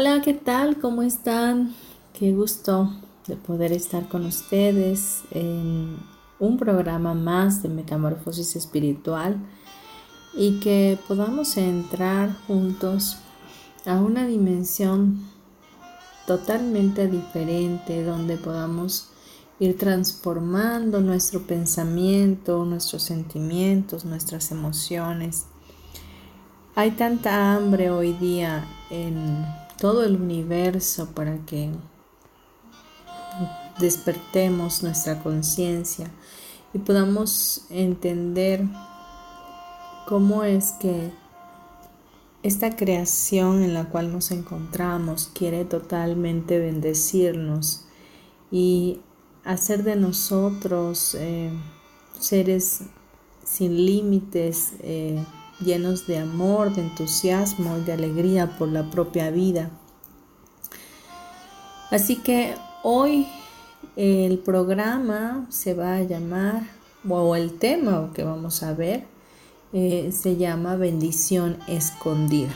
Hola, ¿qué tal? ¿Cómo están? Qué gusto de poder estar con ustedes en un programa más de Metamorfosis Espiritual y que podamos entrar juntos a una dimensión totalmente diferente donde podamos ir transformando nuestro pensamiento, nuestros sentimientos, nuestras emociones. Hay tanta hambre hoy día en todo el universo para que despertemos nuestra conciencia y podamos entender cómo es que esta creación en la cual nos encontramos quiere totalmente bendecirnos y hacer de nosotros eh, seres sin límites, eh, llenos de amor, de entusiasmo y de alegría por la propia vida. Así que hoy el programa se va a llamar, o el tema que vamos a ver, eh, se llama bendición escondida.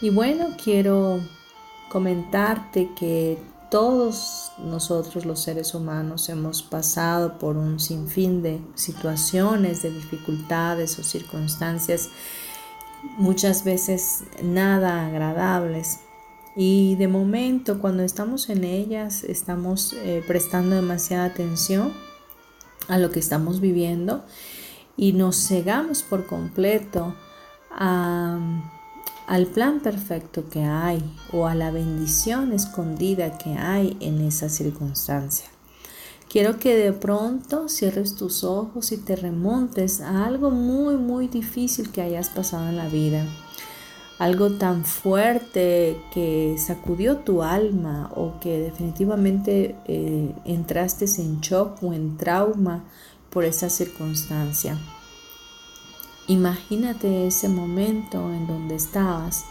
Y bueno, quiero comentarte que todos nosotros los seres humanos hemos pasado por un sinfín de situaciones, de dificultades o circunstancias, muchas veces nada agradables. Y de momento, cuando estamos en ellas, estamos eh, prestando demasiada atención a lo que estamos viviendo y nos cegamos por completo a al plan perfecto que hay o a la bendición escondida que hay en esa circunstancia. Quiero que de pronto cierres tus ojos y te remontes a algo muy, muy difícil que hayas pasado en la vida. Algo tan fuerte que sacudió tu alma o que definitivamente eh, entraste en shock o en trauma por esa circunstancia. Imagínate ese momento en donde estabas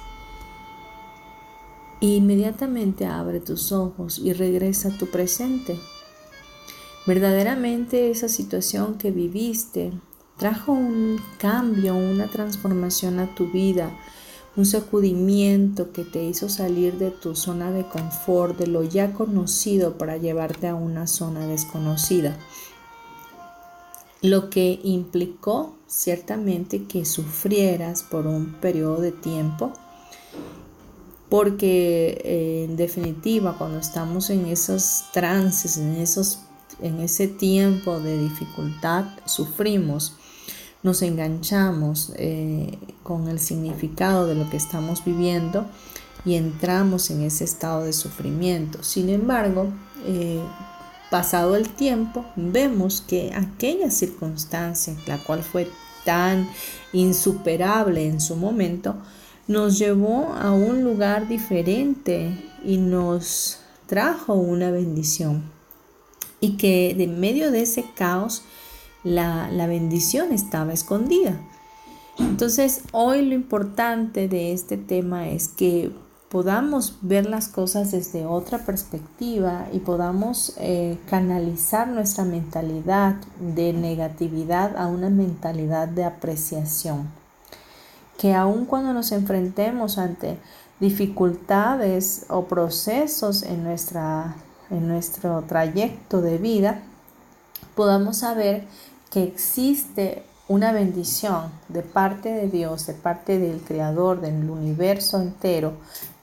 e inmediatamente abre tus ojos y regresa a tu presente. Verdaderamente esa situación que viviste trajo un cambio, una transformación a tu vida, un sacudimiento que te hizo salir de tu zona de confort, de lo ya conocido para llevarte a una zona desconocida lo que implicó ciertamente que sufrieras por un periodo de tiempo, porque eh, en definitiva cuando estamos en esos trances, en, esos, en ese tiempo de dificultad, sufrimos, nos enganchamos eh, con el significado de lo que estamos viviendo y entramos en ese estado de sufrimiento. Sin embargo, eh, Pasado el tiempo, vemos que aquella circunstancia, la cual fue tan insuperable en su momento, nos llevó a un lugar diferente y nos trajo una bendición. Y que de medio de ese caos, la, la bendición estaba escondida. Entonces, hoy lo importante de este tema es que podamos ver las cosas desde otra perspectiva y podamos eh, canalizar nuestra mentalidad de negatividad a una mentalidad de apreciación. Que aun cuando nos enfrentemos ante dificultades o procesos en, nuestra, en nuestro trayecto de vida, podamos saber que existe una bendición de parte de Dios, de parte del Creador del universo entero,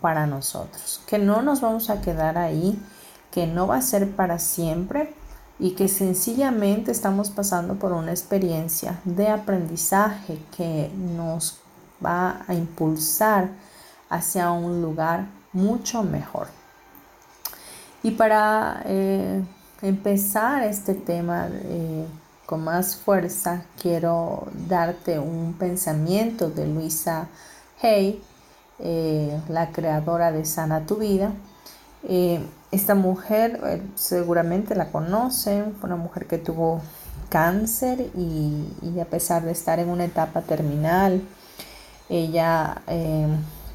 para nosotros, que no nos vamos a quedar ahí, que no va a ser para siempre y que sencillamente estamos pasando por una experiencia de aprendizaje que nos va a impulsar hacia un lugar mucho mejor. Y para eh, empezar este tema eh, con más fuerza, quiero darte un pensamiento de Luisa Hay, eh, la creadora de Sana Tu Vida. esta mujer seguramente la conocen, fue una mujer que tuvo cáncer y, y, a pesar de estar en una etapa terminal, ella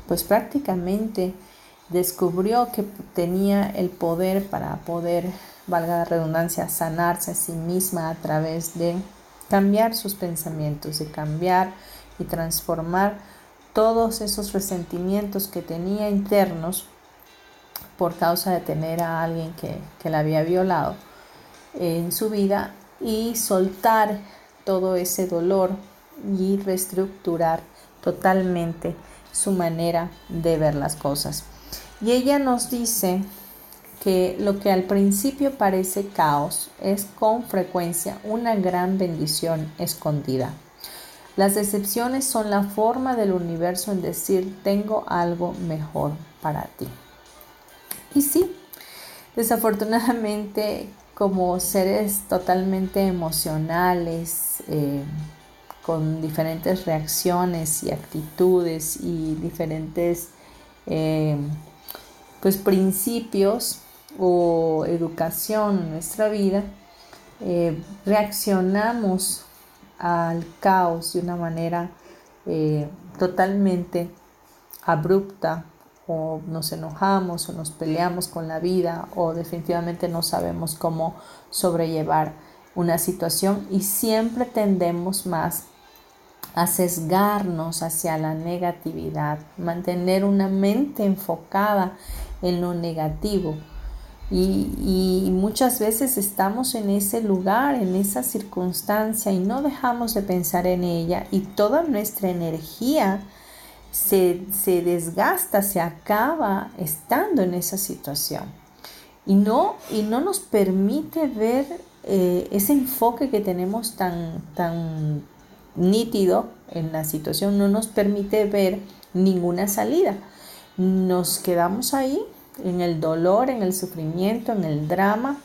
pues prácticamente descubrió que tenía el poder para poder, valga la redundancia, sanarse a sí misma a través de cambiar sus pensamientos, de cambiar y transformar todos esos resentimientos que tenía internos por causa de tener a alguien que, que la había violado en su vida y soltar todo ese dolor y reestructurar totalmente su manera de ver las cosas. Y ella nos dice que lo que al principio parece caos es con frecuencia una gran bendición escondida. Las decepciones son la forma del universo en decir tengo algo mejor para ti. Y sí, desafortunadamente como seres totalmente emocionales, eh, con diferentes reacciones y actitudes y diferentes eh, pues principios o educación en nuestra vida, eh, reaccionamos al caos de una manera eh, totalmente abrupta o nos enojamos o nos peleamos con la vida o definitivamente no sabemos cómo sobrellevar una situación y siempre tendemos más a sesgarnos hacia la negatividad, mantener una mente enfocada en lo negativo. Y, muchas veces estamos en ese lugar, en esa circunstancia y no dejamos de pensar en ella y toda nuestra energía se, desgasta, se acaba estando en esa situación. Y no, y no nos permite ver eh, ese enfoque que tenemos tan, tan nítido en la situación, no nos permite ver ninguna salida. Nos quedamos ahí en el dolor, en el sufrimiento, en el drama,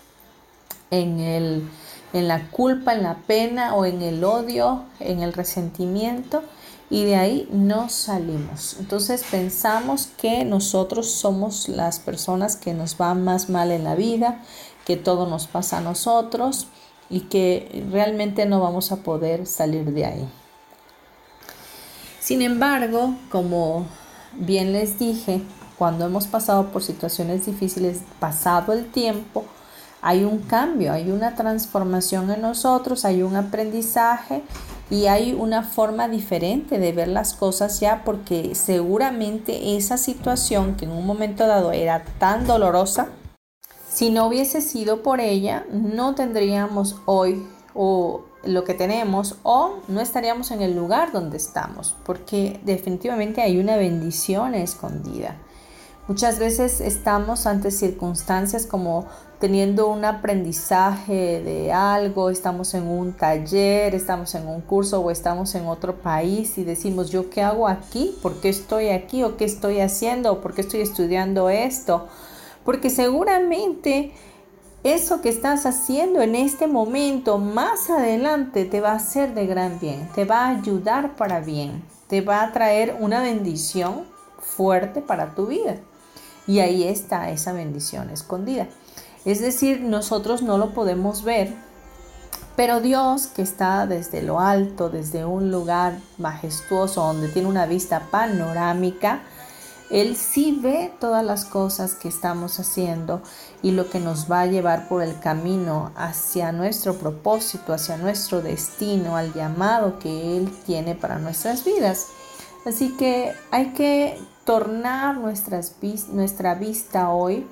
en, el, en la culpa, en la pena o en el odio, en el resentimiento y de ahí no salimos. Entonces pensamos que nosotros somos las personas que nos van más mal en la vida, que todo nos pasa a nosotros y que realmente no vamos a poder salir de ahí. Sin embargo, como bien les dije, cuando hemos pasado por situaciones difíciles, pasado el tiempo, hay un cambio, hay una transformación en nosotros, hay un aprendizaje y hay una forma diferente de ver las cosas ya porque seguramente esa situación que en un momento dado era tan dolorosa, si no hubiese sido por ella, no tendríamos hoy o lo que tenemos o no estaríamos en el lugar donde estamos, porque definitivamente hay una bendición escondida. Muchas veces estamos ante circunstancias como teniendo un aprendizaje de algo, estamos en un taller, estamos en un curso o estamos en otro país y decimos, ¿yo qué hago aquí? ¿Por qué estoy aquí? ¿O qué estoy haciendo? ¿O por qué estoy estudiando esto? porque seguramente eso que estás haciendo en este momento más adelante te va a hacer de gran bien, te va a ayudar para bien, te va a traer una bendición fuerte para tu vida. Y ahí está esa bendición escondida. Es decir, nosotros no lo podemos ver, pero Dios que está desde lo alto, desde un lugar majestuoso, donde tiene una vista panorámica, él sí ve todas las cosas que estamos haciendo y lo que nos va a llevar por el camino hacia nuestro propósito, hacia nuestro destino, al llamado que Él tiene para nuestras vidas. Así que hay que tornar nuestras, nuestra vista hoy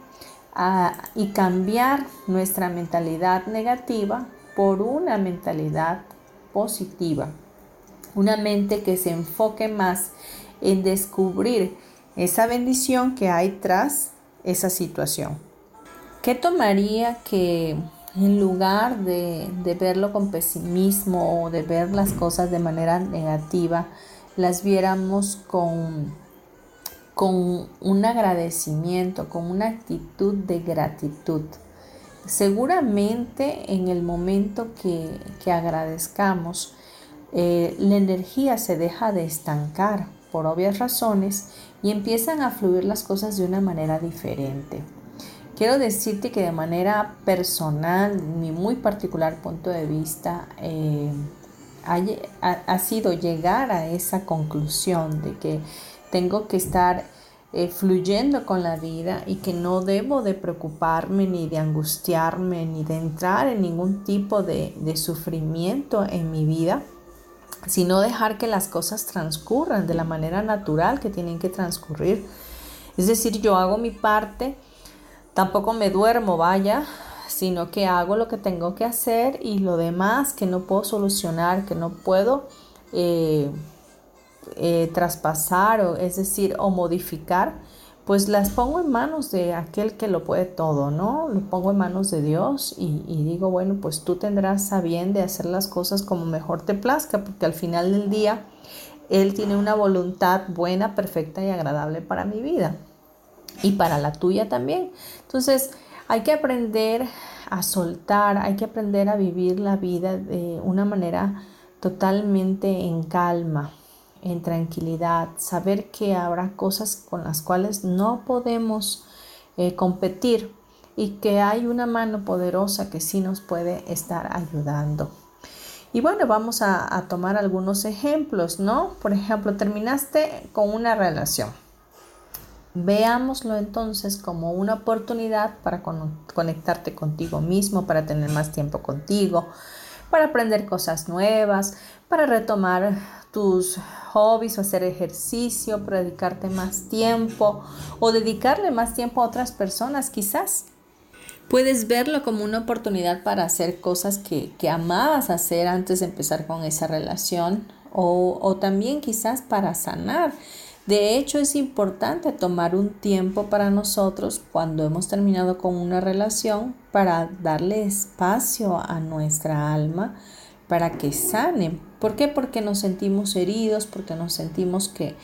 y cambiar nuestra mentalidad negativa por una mentalidad positiva. Una mente que se enfoque más en descubrir esa bendición que hay tras esa situación. ¿Qué tomaría que en lugar de, verlo con pesimismo o de ver las cosas de manera negativa, las viéramos con, con un agradecimiento, con una actitud de gratitud. Seguramente en el momento que, agradezcamos, eh, la energía se deja de estancar por obvias razones y empiezan a fluir las cosas de una manera diferente. Quiero decirte que de manera personal, mi muy particular punto de vista, eh, ha, sido llegar a esa conclusión de que tengo que estar eh, fluyendo con la vida y que no debo de preocuparme ni de angustiarme ni de entrar en ningún tipo de, sufrimiento en mi vida, sino dejar que las cosas transcurran de la manera natural que tienen que transcurrir. Es decir, yo hago mi parte, tampoco me duermo, vaya, sino que hago lo que tengo que hacer y lo demás que no puedo solucionar, que no puedo eh, eh, traspasar, o, es decir, o modificar, pues las pongo en manos de aquel que lo puede todo, ¿no? Lo pongo en manos de Dios y, y, digo, bueno, pues tú tendrás a bien de hacer las cosas como mejor te plazca, porque al final del día Él tiene una voluntad buena, perfecta y agradable para mi vida y para la tuya también. Entonces, hay que aprender a soltar, hay que aprender a vivir la vida de una manera totalmente en calma, en tranquilidad, saber que habrá cosas con las cuales no podemos eh, competir y que hay una mano poderosa que sí nos puede estar ayudando. Y bueno, vamos a, a tomar algunos ejemplos, ¿no? Por ejemplo, terminaste con una relación. Veámoslo entonces como una oportunidad para conectarte contigo mismo, para tener más tiempo contigo, para aprender cosas nuevas, para retomar tus hobbies o hacer ejercicio, para dedicarte más tiempo o dedicarle más tiempo a otras personas quizás. Puedes verlo como una oportunidad para hacer cosas que, que amabas hacer antes de empezar con esa relación o, o también quizás para sanar. De hecho, es importante tomar un tiempo para nosotros cuando hemos terminado con una relación para darle espacio a nuestra alma para que sane. ¿Por qué? Porque nos sentimos heridos, porque nos sentimos que,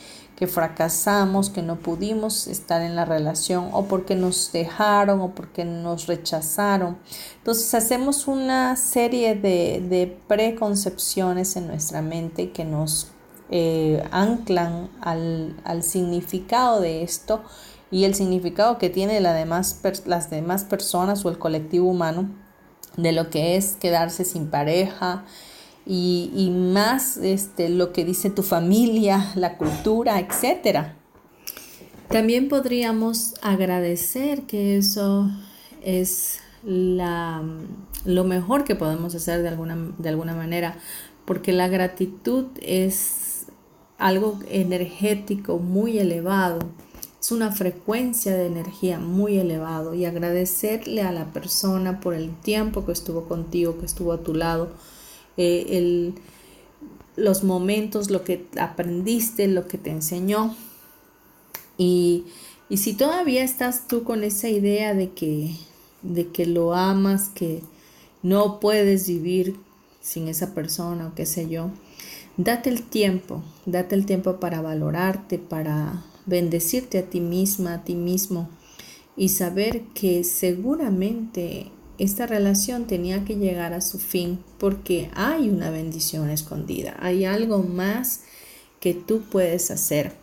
fracasamos, que no pudimos estar en la relación o porque nos dejaron o porque nos rechazaron. Entonces hacemos una serie de, de preconcepciones en nuestra mente que nos eh, anclan al, al, significado de esto y el significado que tiene las demás personas o el colectivo humano de lo que es quedarse sin pareja y, más este, lo que dice tu familia, la cultura, etc. También podríamos agradecer que eso es la, lo mejor que podemos hacer de alguna, de alguna manera, porque la gratitud es algo energético muy elevado es una frecuencia de energía muy elevado y agradecerle a la persona por el tiempo que estuvo contigo, que estuvo a tu lado, eh, los momentos, lo que aprendiste, lo que te enseñó. Y, y, si todavía estás tú con esa idea de que, de que lo amas, que no puedes vivir sin esa persona o qué sé yo, date el tiempo, date el tiempo para valorarte, para bendecirte a ti misma, a ti mismo y saber que seguramente esta relación tenía que llegar a su fin porque hay una bendición escondida, hay algo más que tú puedes hacer,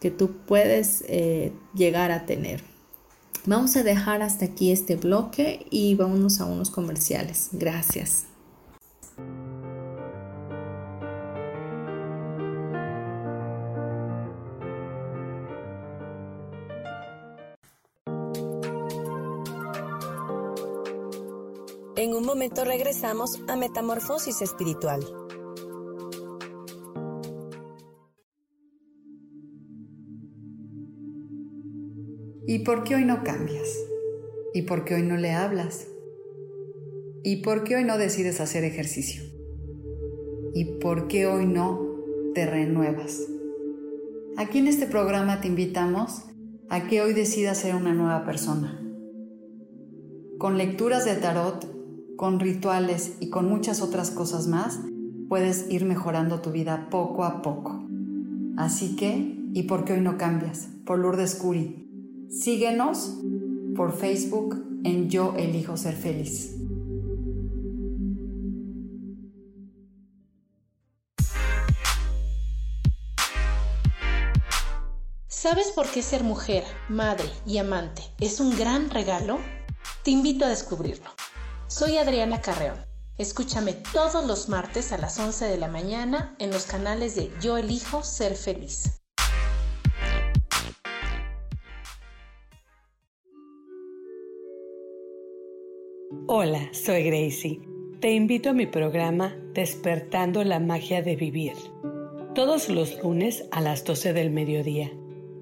que tú puedes eh, llegar a tener. Vamos a dejar hasta aquí este bloque y vámonos a unos comerciales. Gracias. En un momento regresamos a Metamorfosis Espiritual. ¿Y por qué hoy no cambias? ¿Y por qué hoy no le hablas? ¿Y por qué hoy no decides hacer ejercicio? ¿Y por qué hoy no te renuevas? Aquí en este programa te invitamos a que hoy decidas ser una nueva persona. Con lecturas de tarot, con rituales y con muchas otras cosas más, puedes ir mejorando tu vida poco a poco. Así que, ¿y por qué hoy no cambias? Por Lourdes Curi. Síguenos por Facebook en Yo Elijo Ser Feliz. ¿Sabes por qué ser mujer, madre y amante es un gran regalo? Te invito a descubrirlo. Soy Adriana Carreón. Escúchame todos los martes a las 11 de la mañana en los canales de Yo elijo ser feliz. Hola, soy Gracie. Te invito a mi programa Despertando la Magia de Vivir. Todos los lunes a las 12 del mediodía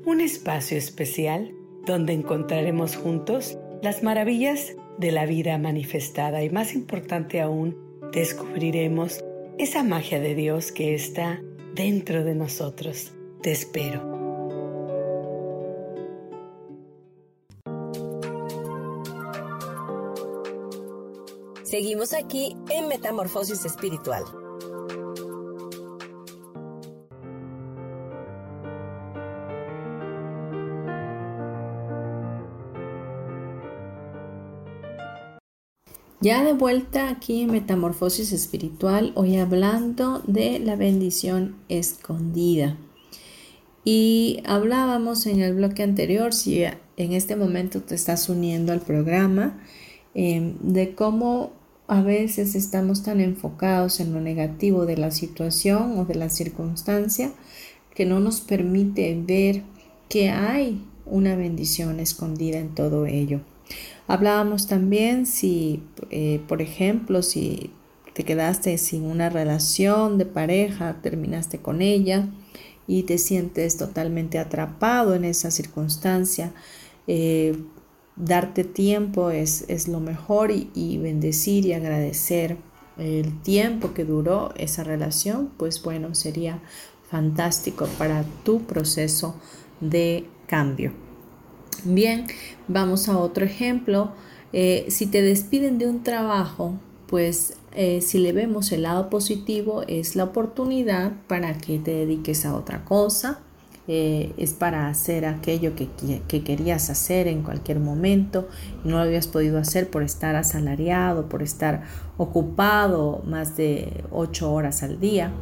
un espacio especial donde encontraremos juntos las maravillas de la vida manifestada y más importante aún, descubriremos esa magia de Dios que está dentro de nosotros. Te espero. Seguimos aquí en Metamorfosis Espiritual. Ya de vuelta aquí en Metamorfosis Espiritual, hoy hablando de la bendición escondida. Y hablábamos en el bloque anterior, si en este momento te estás uniendo al programa, em, de cómo a veces estamos tan enfocados en lo negativo de la situación o de la circunstancia que no nos permite ver que hay una bendición escondida en todo ello. Hablábamos también si, eh, por ejemplo, si te quedaste sin una relación de pareja, terminaste con ella y te sientes totalmente atrapado en esa circunstancia, eh, darte tiempo es, es lo mejor y, y, bendecir y agradecer el tiempo que duró esa relación, pues bueno, sería fantástico para tu proceso de cambio. Bien, vamos a otro ejemplo. Eh, si te despiden de un trabajo, pues eh, si le vemos el lado positivo, es la oportunidad para que te dediques a otra cosa. Eh, es para hacer aquello que, que, querías hacer en cualquier momento y no lo habías podido hacer por estar asalariado, por estar ocupado más de ocho horas al día.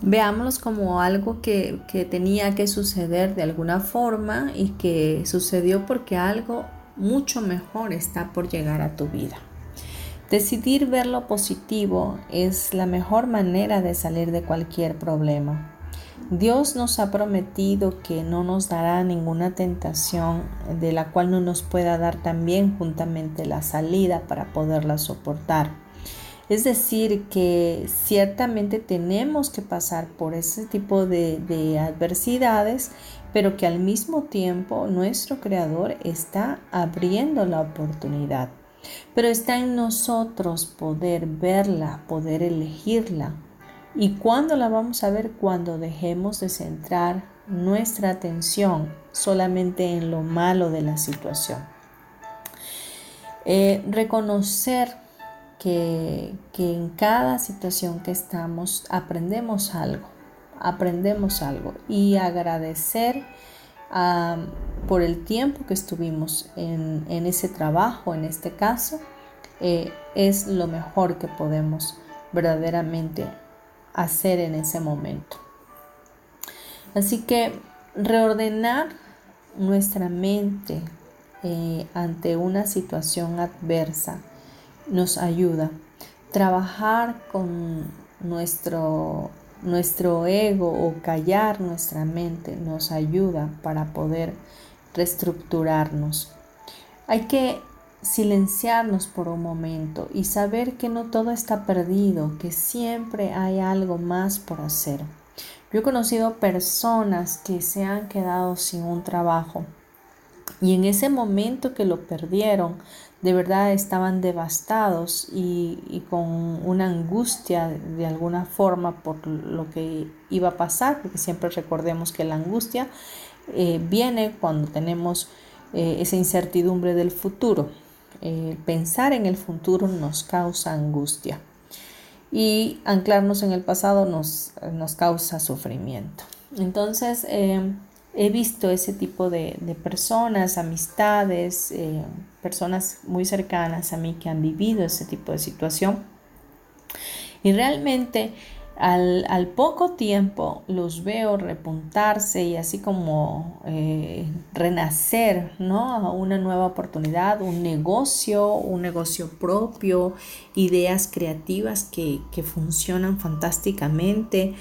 Veámoslos como algo que, tenía que suceder de alguna forma y que sucedió porque algo mucho mejor está por llegar a tu vida. Decidir ver lo positivo es la mejor manera de salir de cualquier problema. Dios nos ha prometido que no nos dará ninguna tentación de la cual no nos pueda dar también juntamente la salida para poderla soportar. Es decir, que ciertamente tenemos que pasar por ese tipo de, adversidades, pero que al mismo tiempo nuestro Creador está abriendo la oportunidad. Pero está en nosotros poder verla, poder elegirla. ¿Y cuándo la vamos a ver? Cuando dejemos de centrar nuestra atención solamente en lo malo de la situación. Eh, reconocer que, en cada situación que estamos aprendemos algo, aprendemos algo y agradecer por el tiempo que estuvimos en, ese trabajo, en este caso, eh, es lo mejor que podemos verdaderamente hacer en ese momento. Así que reordenar nuestra mente eh, ante una situación adversa nos ayuda. Trabajar con nuestro, nuestro ego o callar nuestra mente nos ayuda para poder reestructurarnos. Hay que silenciarnos por un momento y saber que no todo está perdido, que siempre hay algo más por hacer. Yo he conocido personas que se han quedado sin un trabajo Y en ese momento que lo perdieron, de verdad estaban devastados y, con una angustia de alguna forma por lo que iba a pasar, porque siempre recordemos que la angustia eh, viene cuando tenemos eh, esa incertidumbre del futuro. pensar en el futuro nos causa angustia y anclarnos en el pasado nos, nos causa sufrimiento. Entonces, eh, he visto ese tipo de, personas, amistades, eh, personas muy cercanas a mí que han vivido ese tipo de situación. Y realmente al, poco tiempo los veo repuntarse y así como eh, renacer, ¿no? A una nueva oportunidad, un negocio, un negocio propio, ideas creativas que, que funcionan fantásticamente.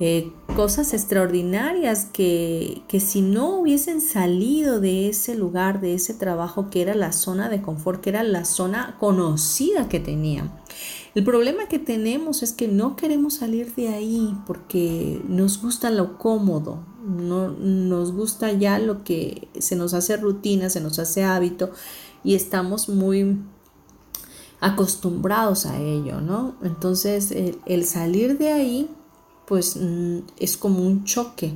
Eh, cosas extraordinarias que, que, si no hubiesen salido de ese lugar, de ese trabajo que era la zona de confort, que era la zona conocida que tenían. El problema que tenemos es que no queremos salir de ahí porque nos gusta lo cómodo, no, nos gusta ya lo que se nos hace rutina, se nos hace hábito y estamos muy acostumbrados a ello, ¿no? Entonces el salir de ahí pues mm, es como un choque,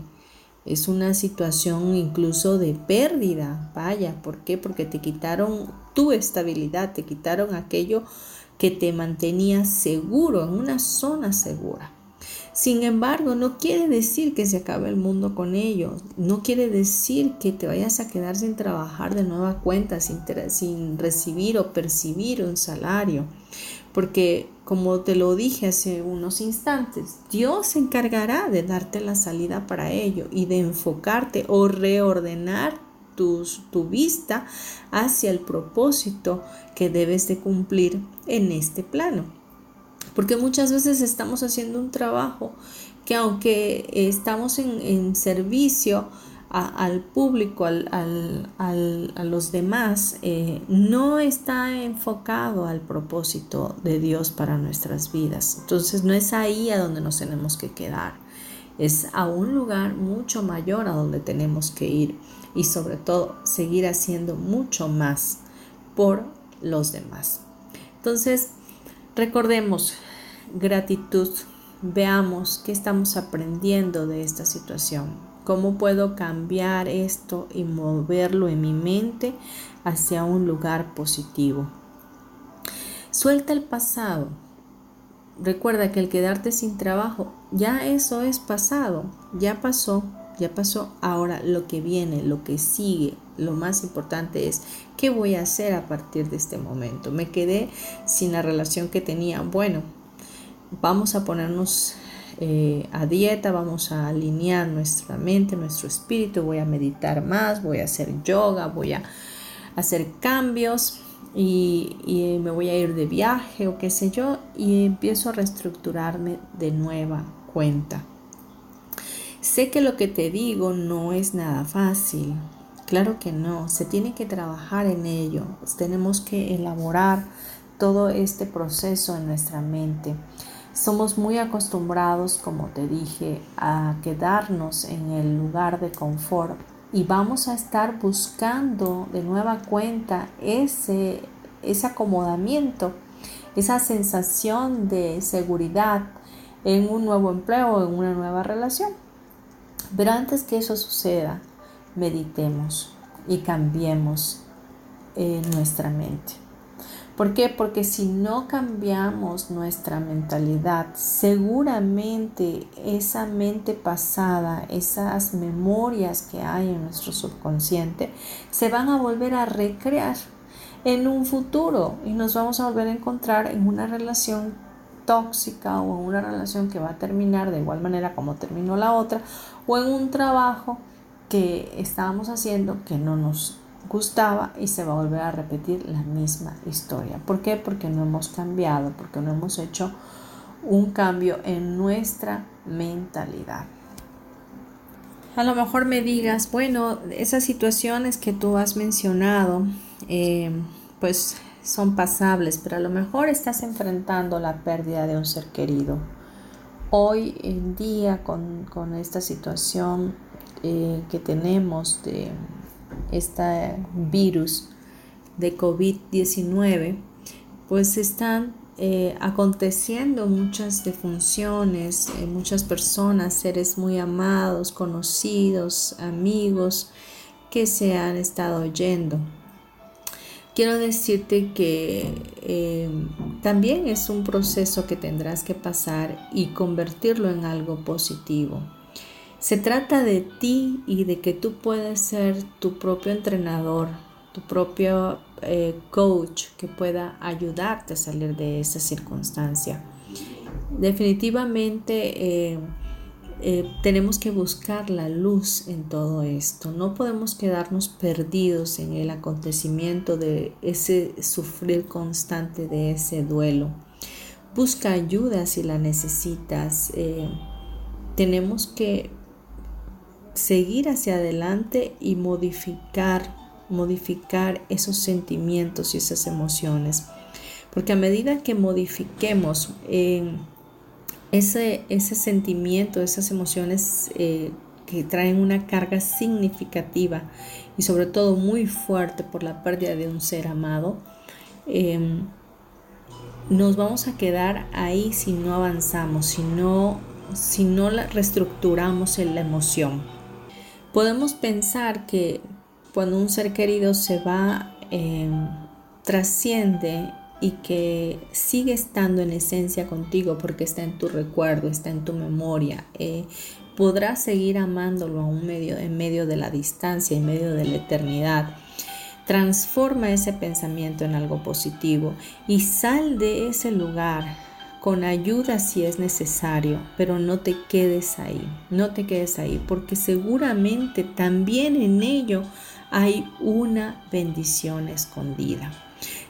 es una situación incluso de pérdida, vaya, ¿por qué? Porque te quitaron tu estabilidad, te quitaron aquello que te mantenía seguro, en una zona segura. Sin embargo, no quiere decir que se acabe el mundo con ello. No quiere decir que te vayas a quedar sin trabajar de nueva cuenta, sin, sin recibir o percibir un salario. Porque, como te lo dije hace unos instantes, Dios se encargará de darte la salida para ello y de enfocarte o reordenar tu vista hacia el propósito que debes de cumplir en este plano. Porque muchas veces estamos haciendo un trabajo que aunque estamos en, servicio al público, al, a los demás, eh, no está enfocado al propósito de Dios para nuestras vidas. Entonces no es ahí a donde nos tenemos que quedar, es a un lugar mucho mayor a donde tenemos que ir y sobre todo seguir haciendo mucho más por los demás. Entonces, recordemos gratitud, veamos qué estamos aprendiendo de esta situación, cómo puedo cambiar esto y moverlo en mi mente hacia un lugar positivo. Suelta el pasado. Recuerda que el quedarte sin trabajo, ya eso es pasado, ya pasó, ya pasó, ahora lo que viene, lo que sigue, lo más importante es qué voy a hacer a partir de este momento. Me quedé sin la relación que tenía. Bueno, vamos a ponernos eh, a dieta, vamos a alinear nuestra mente, nuestro espíritu, voy a meditar más, voy a hacer yoga, voy a hacer cambios y, y me voy a ir de viaje o qué sé yo y empiezo a reestructurarme de nueva cuenta. Sé que lo que te digo no es nada fácil. Claro que no, se tiene que trabajar en ello. Tenemos que elaborar todo este proceso en nuestra mente. Somos muy acostumbrados, como te dije, a quedarnos en el lugar de confort y vamos a estar buscando de nueva cuenta ese, ese acomodamiento, esa sensación de seguridad en un nuevo empleo o en una nueva relación. Pero antes que eso suceda, meditemos y cambiemos eh, nuestra mente. ¿Por qué? Porque si no cambiamos nuestra mentalidad, seguramente esa mente pasada, esas memorias que hay en nuestro subconsciente, se van a volver a recrear en un futuro y nos vamos a volver a encontrar en una relación tóxica o en una relación que va a terminar de igual manera como terminó la otra o en un trabajo que estábamos haciendo que no nos gustaba y se va a volver a repetir la misma historia. ¿Por qué? Porque no hemos cambiado, porque no hemos hecho un cambio en nuestra mentalidad. A lo mejor me digas, bueno, esas situaciones que tú has mencionado, eh, pues son pasables, pero a lo mejor estás enfrentando la pérdida de un ser querido. Hoy en día con, esta situación eh, que tenemos de este virus de COVID-19, pues están eh, aconteciendo muchas defunciones, eh, muchas personas, seres muy amados, conocidos, amigos que se han estado yendo. Quiero decirte que eh, también es un proceso que tendrás que pasar y convertirlo en algo positivo. Se trata de ti y de que tú puedes ser tu propio entrenador, tu propio eh, coach que pueda ayudarte a salir de esa circunstancia. Definitivamente eh, eh, tenemos que buscar la luz en todo esto. No podemos quedarnos perdidos en el acontecimiento de ese sufrir constante de ese duelo. Busca ayuda si la necesitas. tenemos que seguir hacia adelante y modificar modificar esos sentimientos y esas emociones. Porque a medida que modifiquemos eh, ese, ese, sentimiento, esas emociones eh, que traen una carga significativa y sobre todo muy fuerte por la pérdida de un ser amado, em, nos vamos a quedar ahí si no avanzamos, si no, si no reestructuramos en la emoción. Podemos pensar que cuando un ser querido se va, em, trasciende y que sigue estando en esencia contigo porque está en tu recuerdo, está en tu memoria, eh, podrás seguir amándolo aún medio, en medio de la distancia, en medio de la eternidad. Transforma ese pensamiento en algo positivo y sal de ese lugar con ayuda si es necesario, pero no te quedes ahí, no te quedes ahí, porque seguramente también en ello hay una bendición escondida.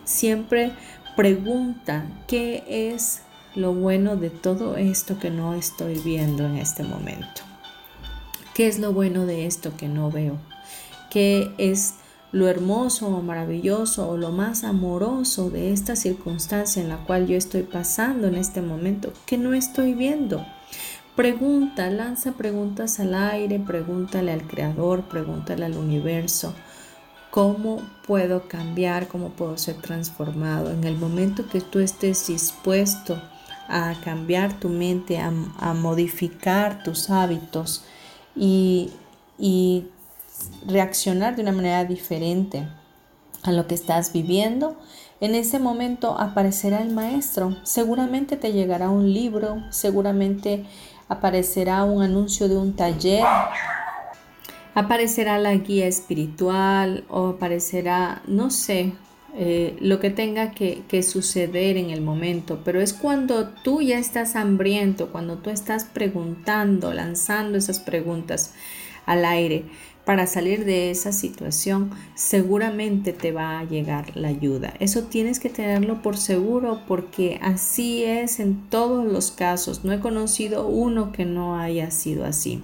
Siempre pregunta, ¿qué es lo bueno de todo esto que no estoy viendo en este momento? ¿Qué es lo bueno de esto que no veo? ¿Qué es lo hermoso o maravilloso o lo más amoroso de esta circunstancia en la cual yo estoy pasando en este momento que no estoy viendo? Pregunta, lanza preguntas al aire, pregúntale al Creador, pregúntale al universo. ¿Cómo puedo cambiar? ¿Cómo puedo ser transformado? En el momento que tú estés dispuesto a cambiar tu mente, a, modificar tus hábitos y, y reaccionar de una manera diferente a lo que estás viviendo, en ese momento aparecerá el maestro. Seguramente te llegará un libro, seguramente aparecerá un anuncio de un taller, aparecerá la guía espiritual o aparecerá, no sé, eh, lo que tenga que, que, suceder en el momento, pero es cuando tú ya estás hambriento, cuando tú estás preguntando, lanzando esas preguntas al aire para salir de esa situación, seguramente te va a llegar la ayuda. Eso tienes que tenerlo por seguro porque así es en todos los casos. No he conocido uno que no haya sido así.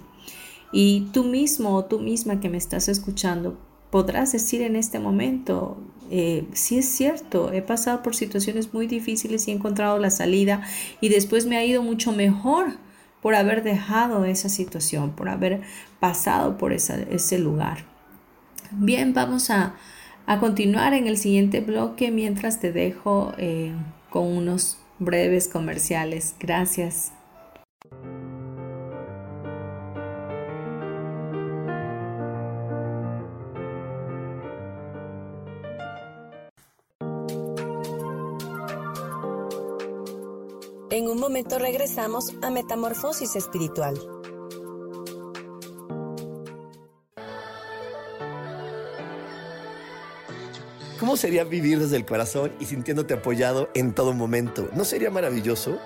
Y tú mismo o tú misma que me estás escuchando, podrás decir en este momento, eh, sí es cierto, he pasado por situaciones muy difíciles y he encontrado la salida y después me ha ido mucho mejor por haber dejado esa situación, por haber pasado por ese lugar. Bien, vamos a, continuar en el siguiente bloque mientras te dejo eh, con unos breves comerciales. Gracias. En un momento regresamos a Metamorfosis Espiritual. ¿Cómo sería vivir desde el corazón y sintiéndote apoyado en todo momento? ¿No sería maravilloso?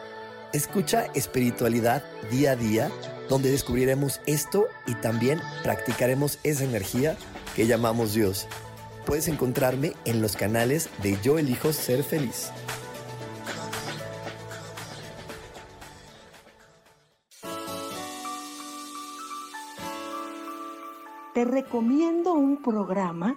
Escucha espiritualidad día a día, donde descubriremos esto y también practicaremos esa energía que llamamos Dios. Puedes encontrarme en los canales de Yo elijo ser feliz. te recomiendo un programa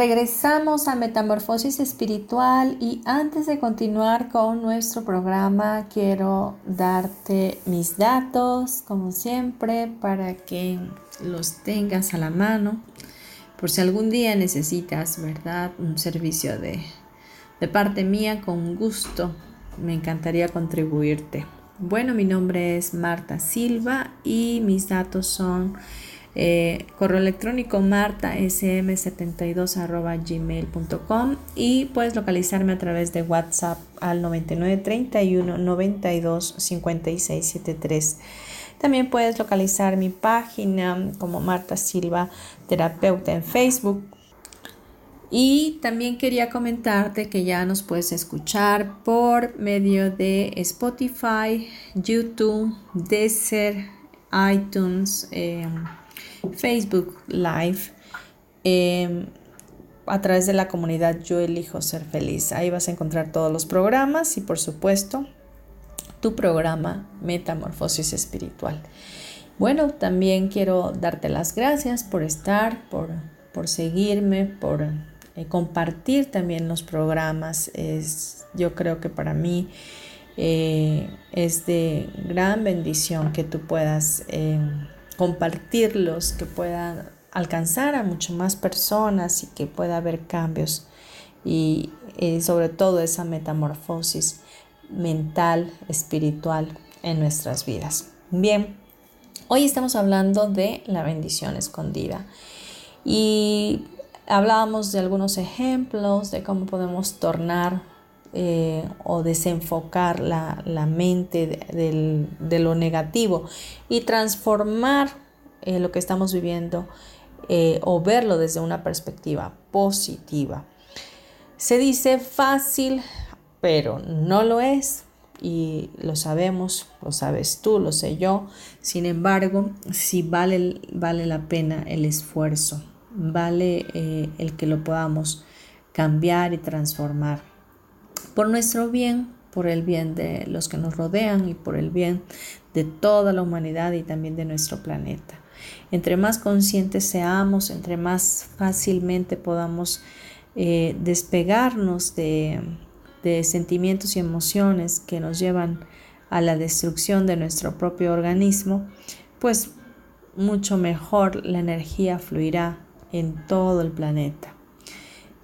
Regresamos a Metamorfosis Espiritual y antes de continuar con nuestro programa quiero darte mis datos como siempre para que los tengas a la mano por si algún día necesitas, ¿verdad? Un servicio de, de parte mía con gusto. Me encantaría contribuirte. Bueno, mi nombre es Marta Silva y mis datos son eh, correo electrónico martasm72 gmail.com y puedes localizarme a través de WhatsApp al 9931 92 56 73. También puedes localizar mi página como Marta Silva Terapeuta en Facebook. Y también quería comentarte que ya nos puedes escuchar por medio de Spotify, YouTube, Deezer, iTunes. Eh, Facebook Live em, a través de la comunidad Yo elijo ser feliz. Ahí vas a encontrar todos los programas y por supuesto tu programa Metamorfosis Espiritual. Bueno, también quiero darte las gracias por estar, por, por seguirme, por eh, compartir también los programas. Es, yo creo que para mí eh, es de gran bendición que tú puedas em, compartirlos, que puedan alcanzar a mucho más personas y que pueda haber cambios y eh, sobre todo esa metamorfosis mental, espiritual en nuestras vidas. Bien, hoy estamos hablando de la bendición escondida y hablábamos de algunos ejemplos de cómo podemos tornar eh, o desenfocar la, mente de, lo negativo y transformar eh, lo que estamos viviendo eh, o verlo desde una perspectiva positiva. Se dice fácil, pero no lo es y lo sabemos, lo sabes tú, lo sé yo. Sin embargo, si vale, vale la pena el esfuerzo, vale el que lo podamos cambiar y transformar por nuestro bien, por el bien de los que nos rodean y por el bien de toda la humanidad y también de nuestro planeta. Entre más conscientes seamos, entre más fácilmente podamos eh, despegarnos de, de sentimientos y emociones que nos llevan a la destrucción de nuestro propio organismo, pues mucho mejor la energía fluirá en todo el planeta.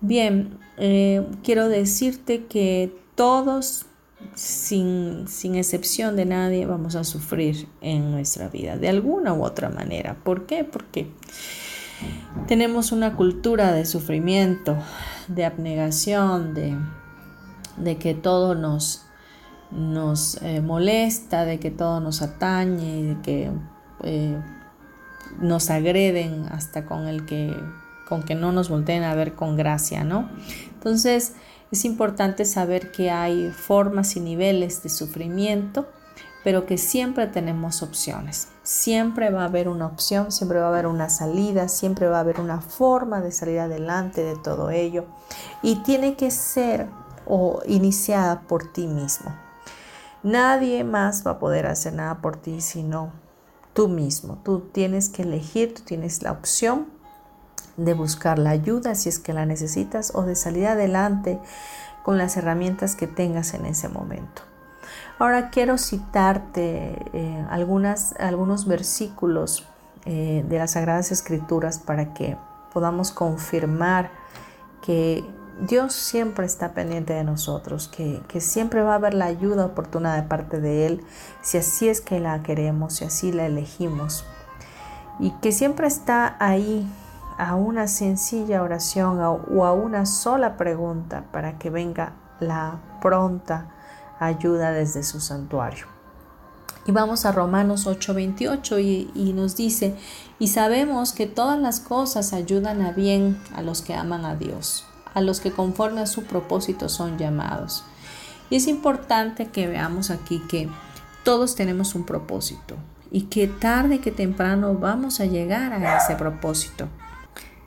Bien, eh, quiero decirte que todos, sin, excepción de nadie, vamos a sufrir en nuestra vida, de alguna u otra manera. ¿Por qué? Porque tenemos una cultura de sufrimiento, de abnegación, de, que todo nos, nos eh, molesta, de que todo nos atañe, de que eh, nos agreden hasta con el que con que no nos volteen a ver con gracia, ¿no? Entonces es importante saber que hay formas y niveles de sufrimiento, pero que siempre tenemos opciones. Siempre va a haber una opción, siempre va a haber una salida, siempre va a haber una forma de salir adelante de todo ello. Y tiene que ser o iniciada por ti mismo. Nadie más va a poder hacer nada por ti sino tú mismo. Tú tienes que elegir, tú tienes la opción de buscar la ayuda si es que la necesitas o de salir adelante con las herramientas que tengas en ese momento. Ahora quiero citarte eh, algunas, algunos versículos eh, de las Sagradas Escrituras para que podamos confirmar que Dios siempre está pendiente de nosotros, que, que, siempre va a haber la ayuda oportuna de parte de Él, si así es que la queremos, si así la elegimos, y que siempre está ahí a una sencilla oración o a una sola pregunta para que venga la pronta ayuda desde su santuario. Y vamos a Romanos 8:28 y, y, nos dice, y sabemos que todas las cosas ayudan a bien a los que aman a Dios, a los que conforme a su propósito son llamados. Y es importante que veamos aquí que todos tenemos un propósito y que tarde que temprano vamos a llegar a ese propósito.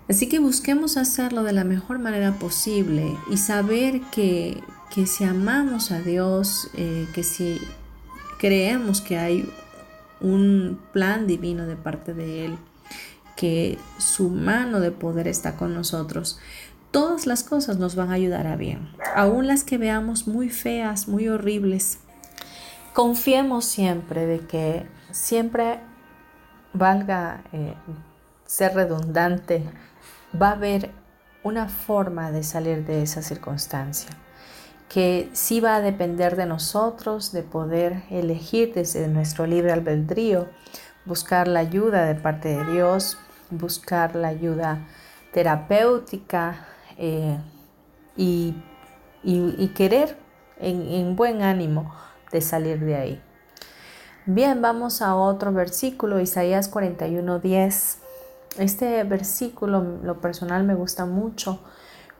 Así que busquemos hacerlo de la mejor manera posible y saber que, que si amamos a Dios, eh, que si creemos que hay un plan divino de parte de Él, que su mano de poder está con nosotros, todas las cosas nos van a ayudar a bien, aún las que veamos muy feas, muy horribles. Confiemos siempre de que siempre valga eh, ser redundante, va a haber una forma de salir de esa circunstancia que sí va a depender de nosotros, de poder elegir desde nuestro libre albedrío, buscar la ayuda de parte de Dios, buscar la ayuda terapéutica eh, y, querer en, buen ánimo de salir de ahí. Bien, vamos a otro versículo, Isaías 41:10. Este versículo, lo personal, me gusta mucho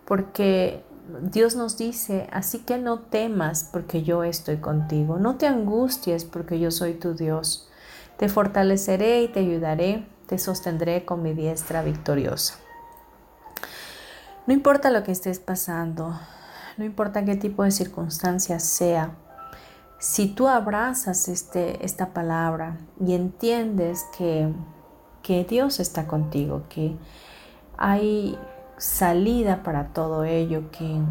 porque Dios nos dice, así que no temas porque yo estoy contigo, no te angusties porque yo soy tu Dios. Te fortaleceré y te ayudaré, te sostendré con mi diestra victoriosa. No importa lo que estés pasando, no importa qué tipo de circunstancias sea, si tú abrazas este, esta palabra y entiendes que, que Dios está contigo, que hay salida para todo ello, que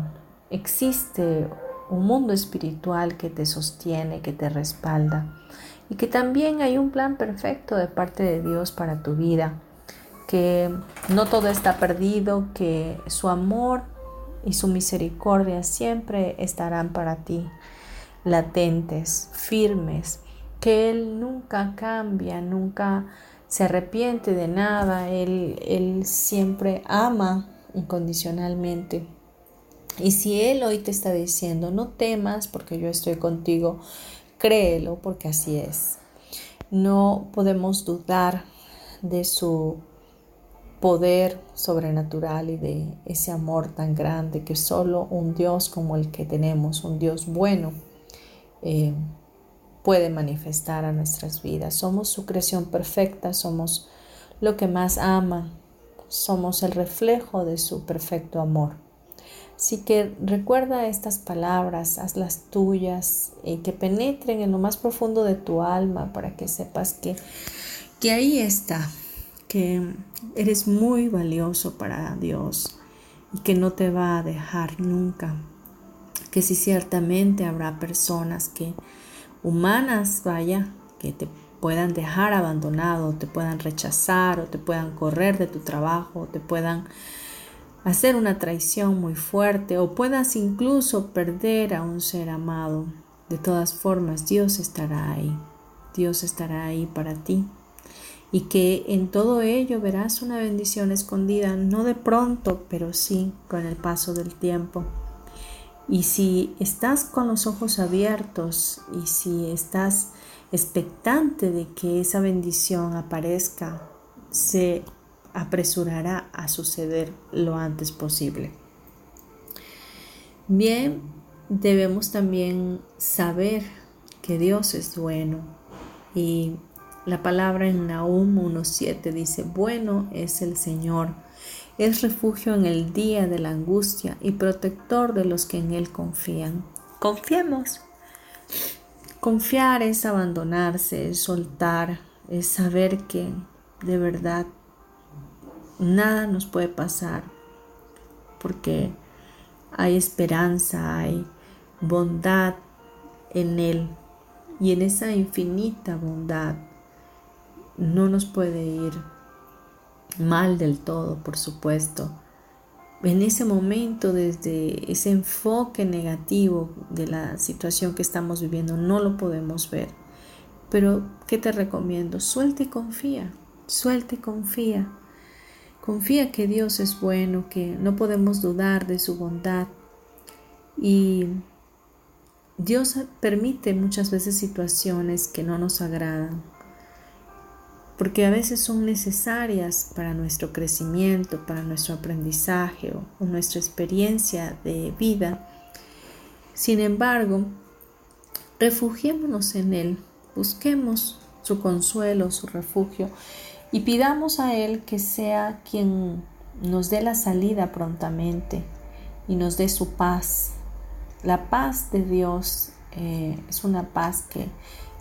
existe un mundo espiritual que te sostiene, que te respalda y que también hay un plan perfecto de parte de Dios para tu vida, que no todo está perdido, que su amor y su misericordia siempre estarán para ti, latentes, firmes, que Él nunca cambia, nunca se arrepiente de nada, Él, Él siempre ama incondicionalmente. Y si Él hoy te está diciendo, no temas porque yo estoy contigo, créelo porque así es. No podemos dudar de su poder sobrenatural y de ese amor tan grande que solo un Dios como el que tenemos, un Dios bueno, eh, puede manifestar a nuestras vidas. Somos su creación perfecta, somos lo que más ama, somos el reflejo de su perfecto amor. Así que recuerda estas palabras, hazlas tuyas y que penetren en lo más profundo de tu alma para que sepas que, que ahí está, que eres muy valioso para Dios y que no te va a dejar nunca. Que si ciertamente habrá personas que humanas, vaya, que te puedan dejar abandonado, te puedan rechazar o te puedan correr de tu trabajo, o te puedan hacer una traición muy fuerte o puedas incluso perder a un ser amado. De todas formas, Dios estará ahí. Dios estará ahí para ti. Y que en todo ello verás una bendición escondida, no de pronto, pero sí con el paso del tiempo. Y si estás con los ojos abiertos y si estás expectante de que esa bendición aparezca, se apresurará a suceder lo antes posible. Bien, debemos también saber que Dios es bueno y la palabra en Nahum 1.7 dice, bueno es el Señor, es refugio en el día de la angustia y protector de los que en Él confían. Confiemos. Confiar es abandonarse, es soltar, es saber que de verdad nada nos puede pasar porque hay esperanza, hay bondad en Él y en esa infinita bondad no nos puede ir mal del todo, por supuesto, en ese momento, desde ese enfoque negativo de la situación que estamos viviendo, no lo podemos ver. Pero, ¿qué te recomiendo? Suelta y confía, suelta y confía. Confía que Dios es bueno, que no podemos dudar de su bondad. Y Dios permite muchas veces situaciones que no nos agradan. Porque a veces son necesarias para nuestro crecimiento, para nuestro aprendizaje o, nuestra experiencia de vida. Sin embargo, refugiémonos en Él, busquemos su consuelo, su refugio y pidamos a Él que sea quien nos dé la salida prontamente y nos dé su paz. La paz de Dios eh, es una paz que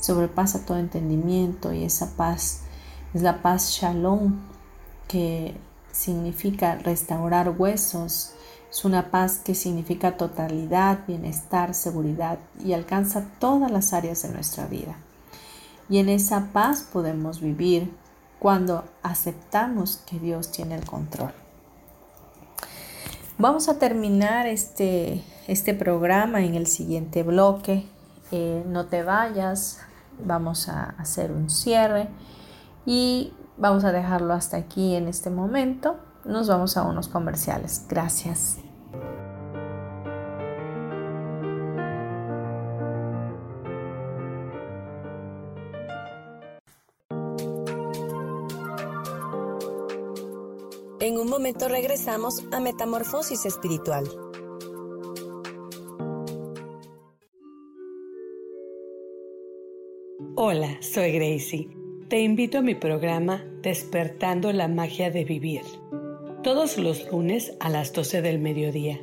sobrepasa todo entendimiento y esa paz es la paz shalom que significa restaurar huesos. Es una paz que significa totalidad, bienestar, seguridad y alcanza todas las áreas de nuestra vida. Y en esa paz podemos vivir cuando aceptamos que Dios tiene el control. Vamos a terminar este, este programa en el siguiente bloque. Eh, no te vayas, vamos a hacer un cierre y vamos a dejarlo hasta aquí en este momento. Nos vamos a unos comerciales. Gracias. En un momento regresamos a Metamorfosis Espiritual. Hola, soy Gracie. Te invito a mi programa Despertando la Magia de Vivir, todos los lunes a las 12 del mediodía.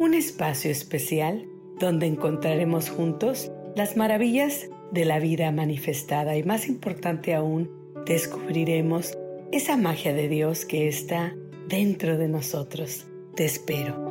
Un espacio especial donde encontraremos juntos las maravillas de la vida manifestada y más importante aún, descubriremos esa magia de Dios que está dentro de nosotros. Te espero.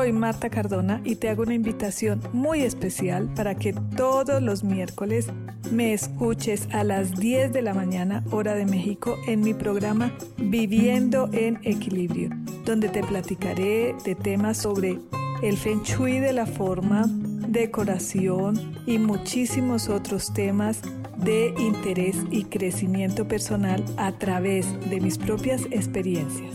Soy Marta Cardona y te hago una invitación muy especial para que todos los miércoles me escuches a las 10 de la mañana hora de México en mi programa Viviendo en Equilibrio, donde te platicaré de temas sobre el feng shui de la forma, decoración y muchísimos otros temas de interés y crecimiento personal a través de mis propias experiencias.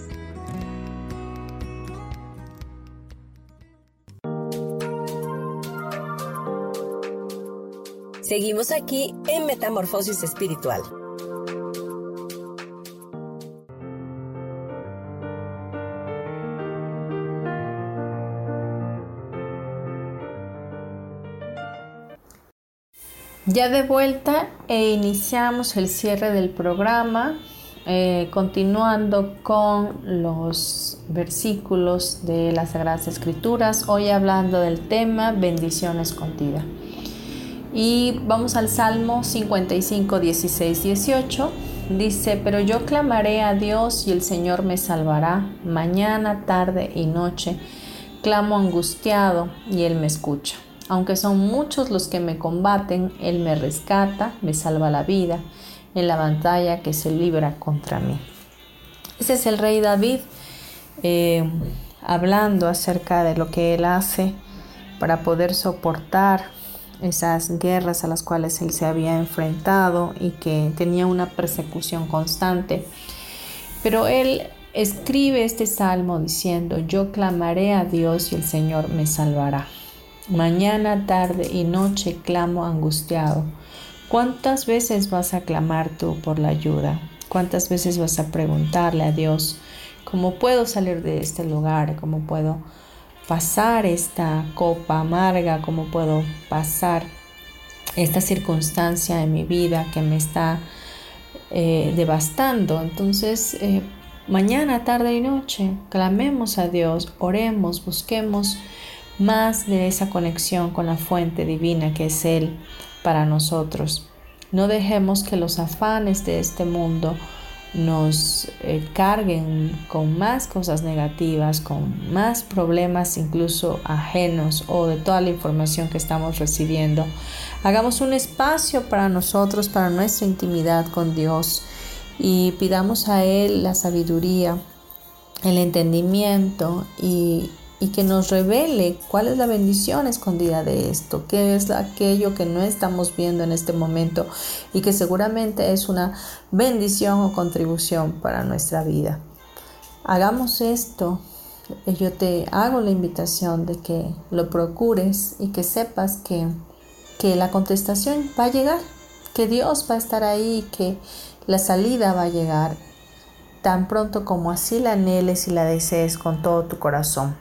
Seguimos aquí en Metamorfosis Espiritual. Ya de vuelta e iniciamos el cierre del programa, eh, continuando con los versículos de las Sagradas Escrituras, hoy hablando del tema bendición escondida. Y vamos al Salmo 55, 16, 18. Dice, pero yo clamaré a Dios y el Señor me salvará. Mañana, tarde y noche clamo angustiado y Él me escucha. Aunque son muchos los que me combaten, Él me rescata, me salva la vida en la batalla que se libra contra mí. Ese es el rey David eh, hablando acerca de lo que Él hace para poder soportar esas guerras a las cuales él se había enfrentado y que tenía una persecución constante. Pero él escribe este salmo diciendo, yo clamaré a Dios y el Señor me salvará. Mañana, tarde y noche clamo angustiado. ¿Cuántas veces vas a clamar tú por la ayuda? ¿Cuántas veces vas a preguntarle a Dios cómo puedo salir de este lugar? ¿Cómo puedo pasar esta copa amarga, cómo puedo pasar esta circunstancia en mi vida que me está eh, devastando. Entonces, eh, mañana, tarde y noche, clamemos a Dios, oremos, busquemos más de esa conexión con la fuente divina que es Él para nosotros. No dejemos que los afanes de este mundo nos eh, carguen con más cosas negativas, con más problemas incluso ajenos o de toda la información que estamos recibiendo. Hagamos un espacio para nosotros, para nuestra intimidad con Dios y pidamos a Él la sabiduría, el entendimiento y, y que nos revele cuál es la bendición escondida de esto, qué es aquello que no estamos viendo en este momento y que seguramente es una bendición o contribución para nuestra vida. Hagamos esto. Yo te hago la invitación de que lo procures y que sepas que, que la contestación va a llegar, que Dios va a estar ahí, que la salida va a llegar tan pronto como así la anheles y la desees con todo tu corazón.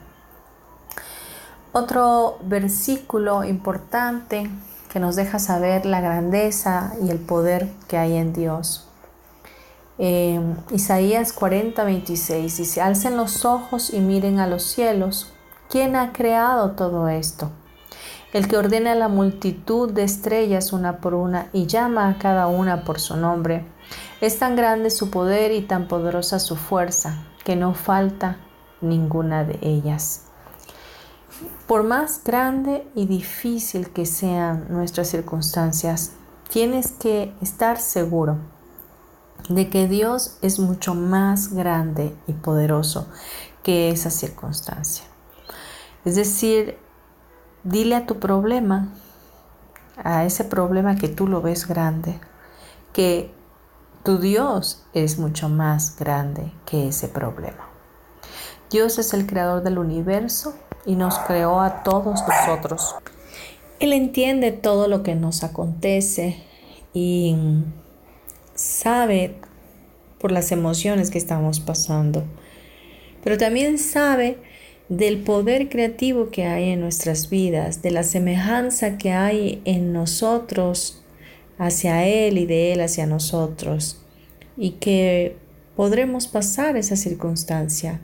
Otro versículo importante que nos deja saber la grandeza y el poder que hay en Dios. Eh, Isaías 40, 26 dice, alcen los ojos y miren a los cielos. ¿Quién ha creado todo esto? El que ordena a la multitud de estrellas una por una y llama a cada una por su nombre. Es tan grande su poder y tan poderosa su fuerza que no falta ninguna de ellas. Por más grande y difícil que sean nuestras circunstancias, tienes que estar seguro de que Dios es mucho más grande y poderoso que esa circunstancia. Es decir, dile a tu problema, a ese problema que tú lo ves grande, que tu Dios es mucho más grande que ese problema. Dios es el creador del universo y nos creó a todos nosotros. Él entiende todo lo que nos acontece y sabe por las emociones que estamos pasando, pero también sabe del poder creativo que hay en nuestras vidas, de la semejanza que hay en nosotros hacia Él y de Él hacia nosotros, y que podremos pasar esa circunstancia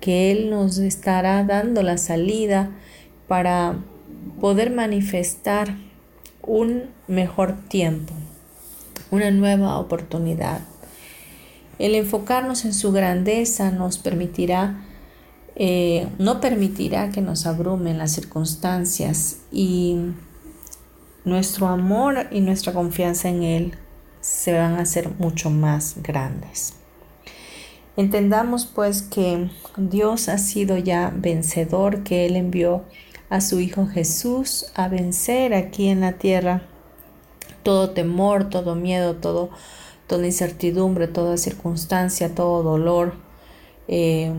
que Él nos estará dando la salida para poder manifestar un mejor tiempo, una nueva oportunidad. El enfocarnos en su grandeza nos permitirá, eh, no permitirá que nos abrumen las circunstancias y nuestro amor y nuestra confianza en Él se van a hacer mucho más grandes. Entendamos pues que Dios ha sido ya vencedor, que Él envió a su Hijo Jesús a vencer aquí en la tierra todo temor, todo miedo, todo, toda incertidumbre, toda circunstancia, todo dolor. Eh,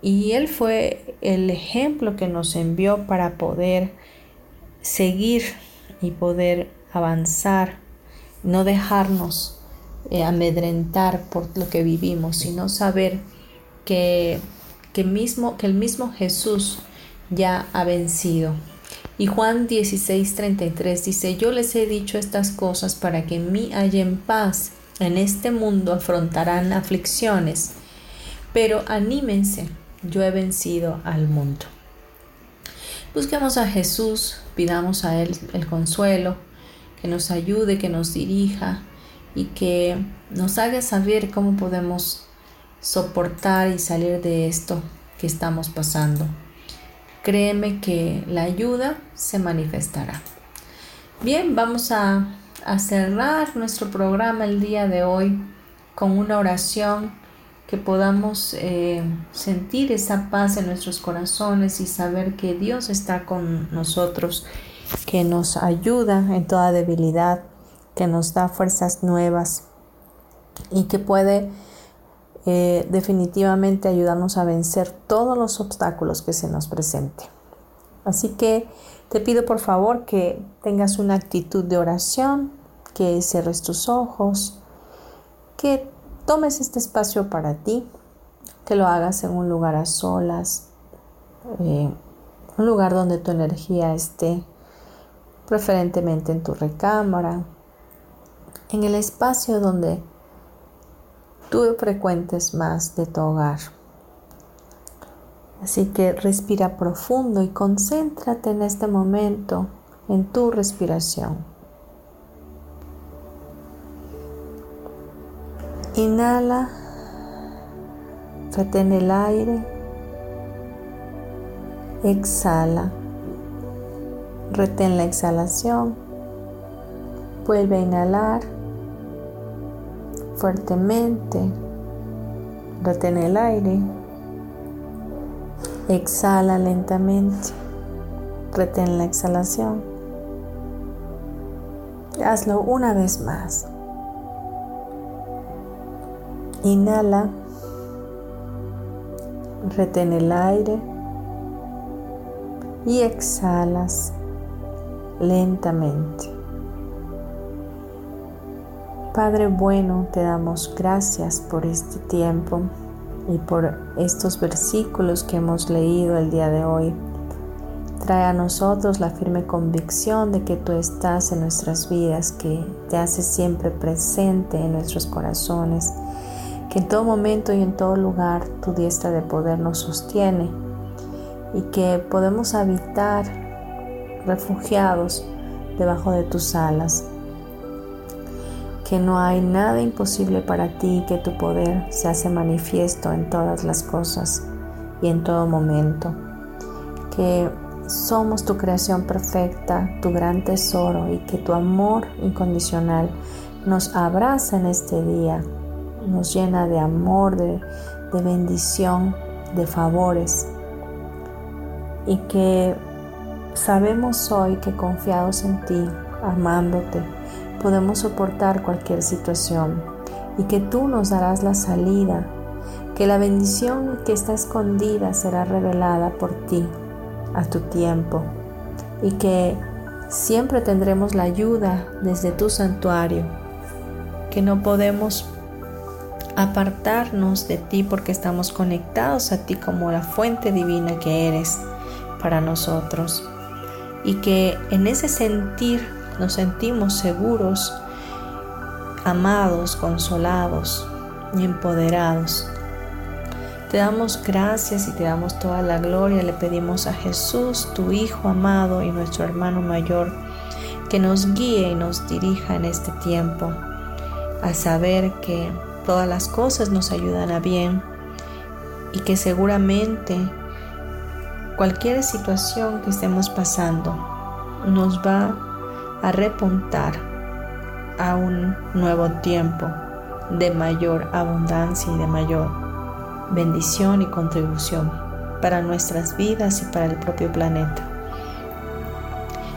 y Él fue el ejemplo que nos envió para poder seguir y poder avanzar, no dejarnos eh, amedrentar por lo que vivimos, sino saber que, que, mismo, que el mismo Jesús ya ha vencido. Y Juan 16:33 dice, yo les he dicho estas cosas para que en mí en paz. En este mundo afrontarán aflicciones, pero anímense, yo he vencido al mundo. Busquemos a Jesús, pidamos a Él el consuelo, que nos ayude, que nos dirija, y que nos haga saber cómo podemos soportar y salir de esto que estamos pasando. Créeme que la ayuda se manifestará. Bien, vamos a, cerrar nuestro programa el día de hoy con una oración que podamos eh, sentir esa paz en nuestros corazones y saber que Dios está con nosotros, que nos ayuda en toda debilidad que nos da fuerzas nuevas y que puede eh, definitivamente ayudarnos a vencer todos los obstáculos que se nos presenten. Así que te pido por favor que tengas una actitud de oración, que cierres tus ojos, que tomes este espacio para ti, que lo hagas en un lugar a solas, eh, un lugar donde tu energía esté, preferentemente en tu recámara, en el espacio donde tú frecuentes más de tu hogar. Así que respira profundo y concéntrate en este momento en tu respiración. Inhala, retén el aire, exhala, retén la exhalación, vuelve a inhalar fuertemente, retén el aire, exhala lentamente, retén la exhalación. Hazlo una vez más. Inhala, retén el aire y exhalas lentamente. Padre bueno, te damos gracias por este tiempo y por estos versículos que hemos leído el día de hoy. Trae a nosotros la firme convicción de que tú estás en nuestras vidas, que te haces siempre presente en nuestros corazones que en todo momento y en todo lugar tu diestra de poder nos sostiene y que podemos habitar refugiados debajo de tus alas, que no hay nada imposible para ti, que tu poder se hace manifiesto en todas las cosas y en todo momento, que somos tu creación perfecta, tu gran tesoro y que tu amor incondicional nos abraza en este día nos llena de amor, de, bendición, de favores. Y que sabemos hoy que confiados en ti, amándote, podemos soportar cualquier situación y que tú nos darás la salida, que la bendición que está escondida será revelada por ti a tu tiempo y que siempre tendremos la ayuda desde tu santuario, que no podemos apartarnos de ti porque estamos conectados a ti como la fuente divina que eres para nosotros. Y que en ese sentir nos sentimos seguros, amados, consolados y empoderados. Te damos gracias y te damos toda la gloria. Le pedimos a Jesús, tu Hijo amado y nuestro hermano mayor, que nos guíe y nos dirija en este tiempo a saber que todas las cosas nos ayudan a bien y que seguramente cualquier situación que estemos pasando nos va a repuntar a un nuevo tiempo de mayor abundancia y de mayor bendición y contribución para nuestras vidas y para el propio planeta.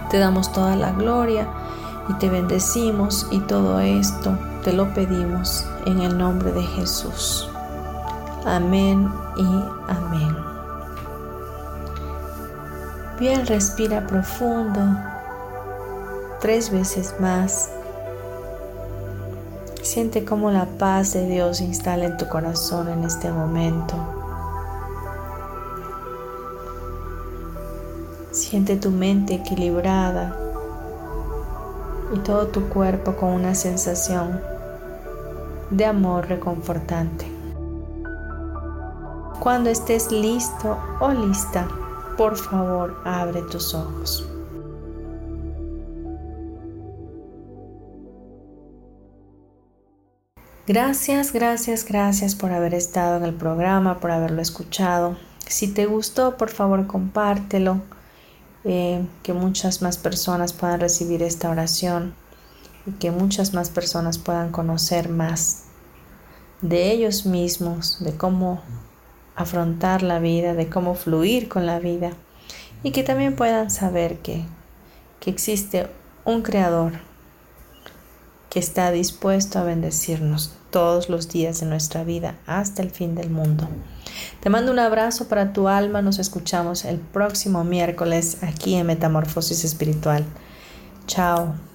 Te damos toda la gloria y te bendecimos y todo esto te lo pedimos en el nombre de Jesús. Amén y amén. Bien, respira profundo tres veces más. Siente cómo la paz de Dios se instala en tu corazón en este momento. Siente tu mente equilibrada y todo tu cuerpo con una sensación de amor reconfortante. Cuando estés listo o lista, por favor abre tus ojos. Gracias, gracias, gracias por haber estado en el programa, por haberlo escuchado. Si te gustó, por favor compártelo, eh, que muchas más personas puedan recibir esta oración y que muchas más personas puedan conocer más de ellos mismos, de cómo afrontar la vida, de cómo fluir con la vida y que también puedan saber que, que existe un creador está dispuesto a bendecirnos todos los días de nuestra vida hasta el fin del mundo. Te mando un abrazo para tu alma, nos escuchamos el próximo miércoles aquí en Metamorfosis Espiritual. Chao.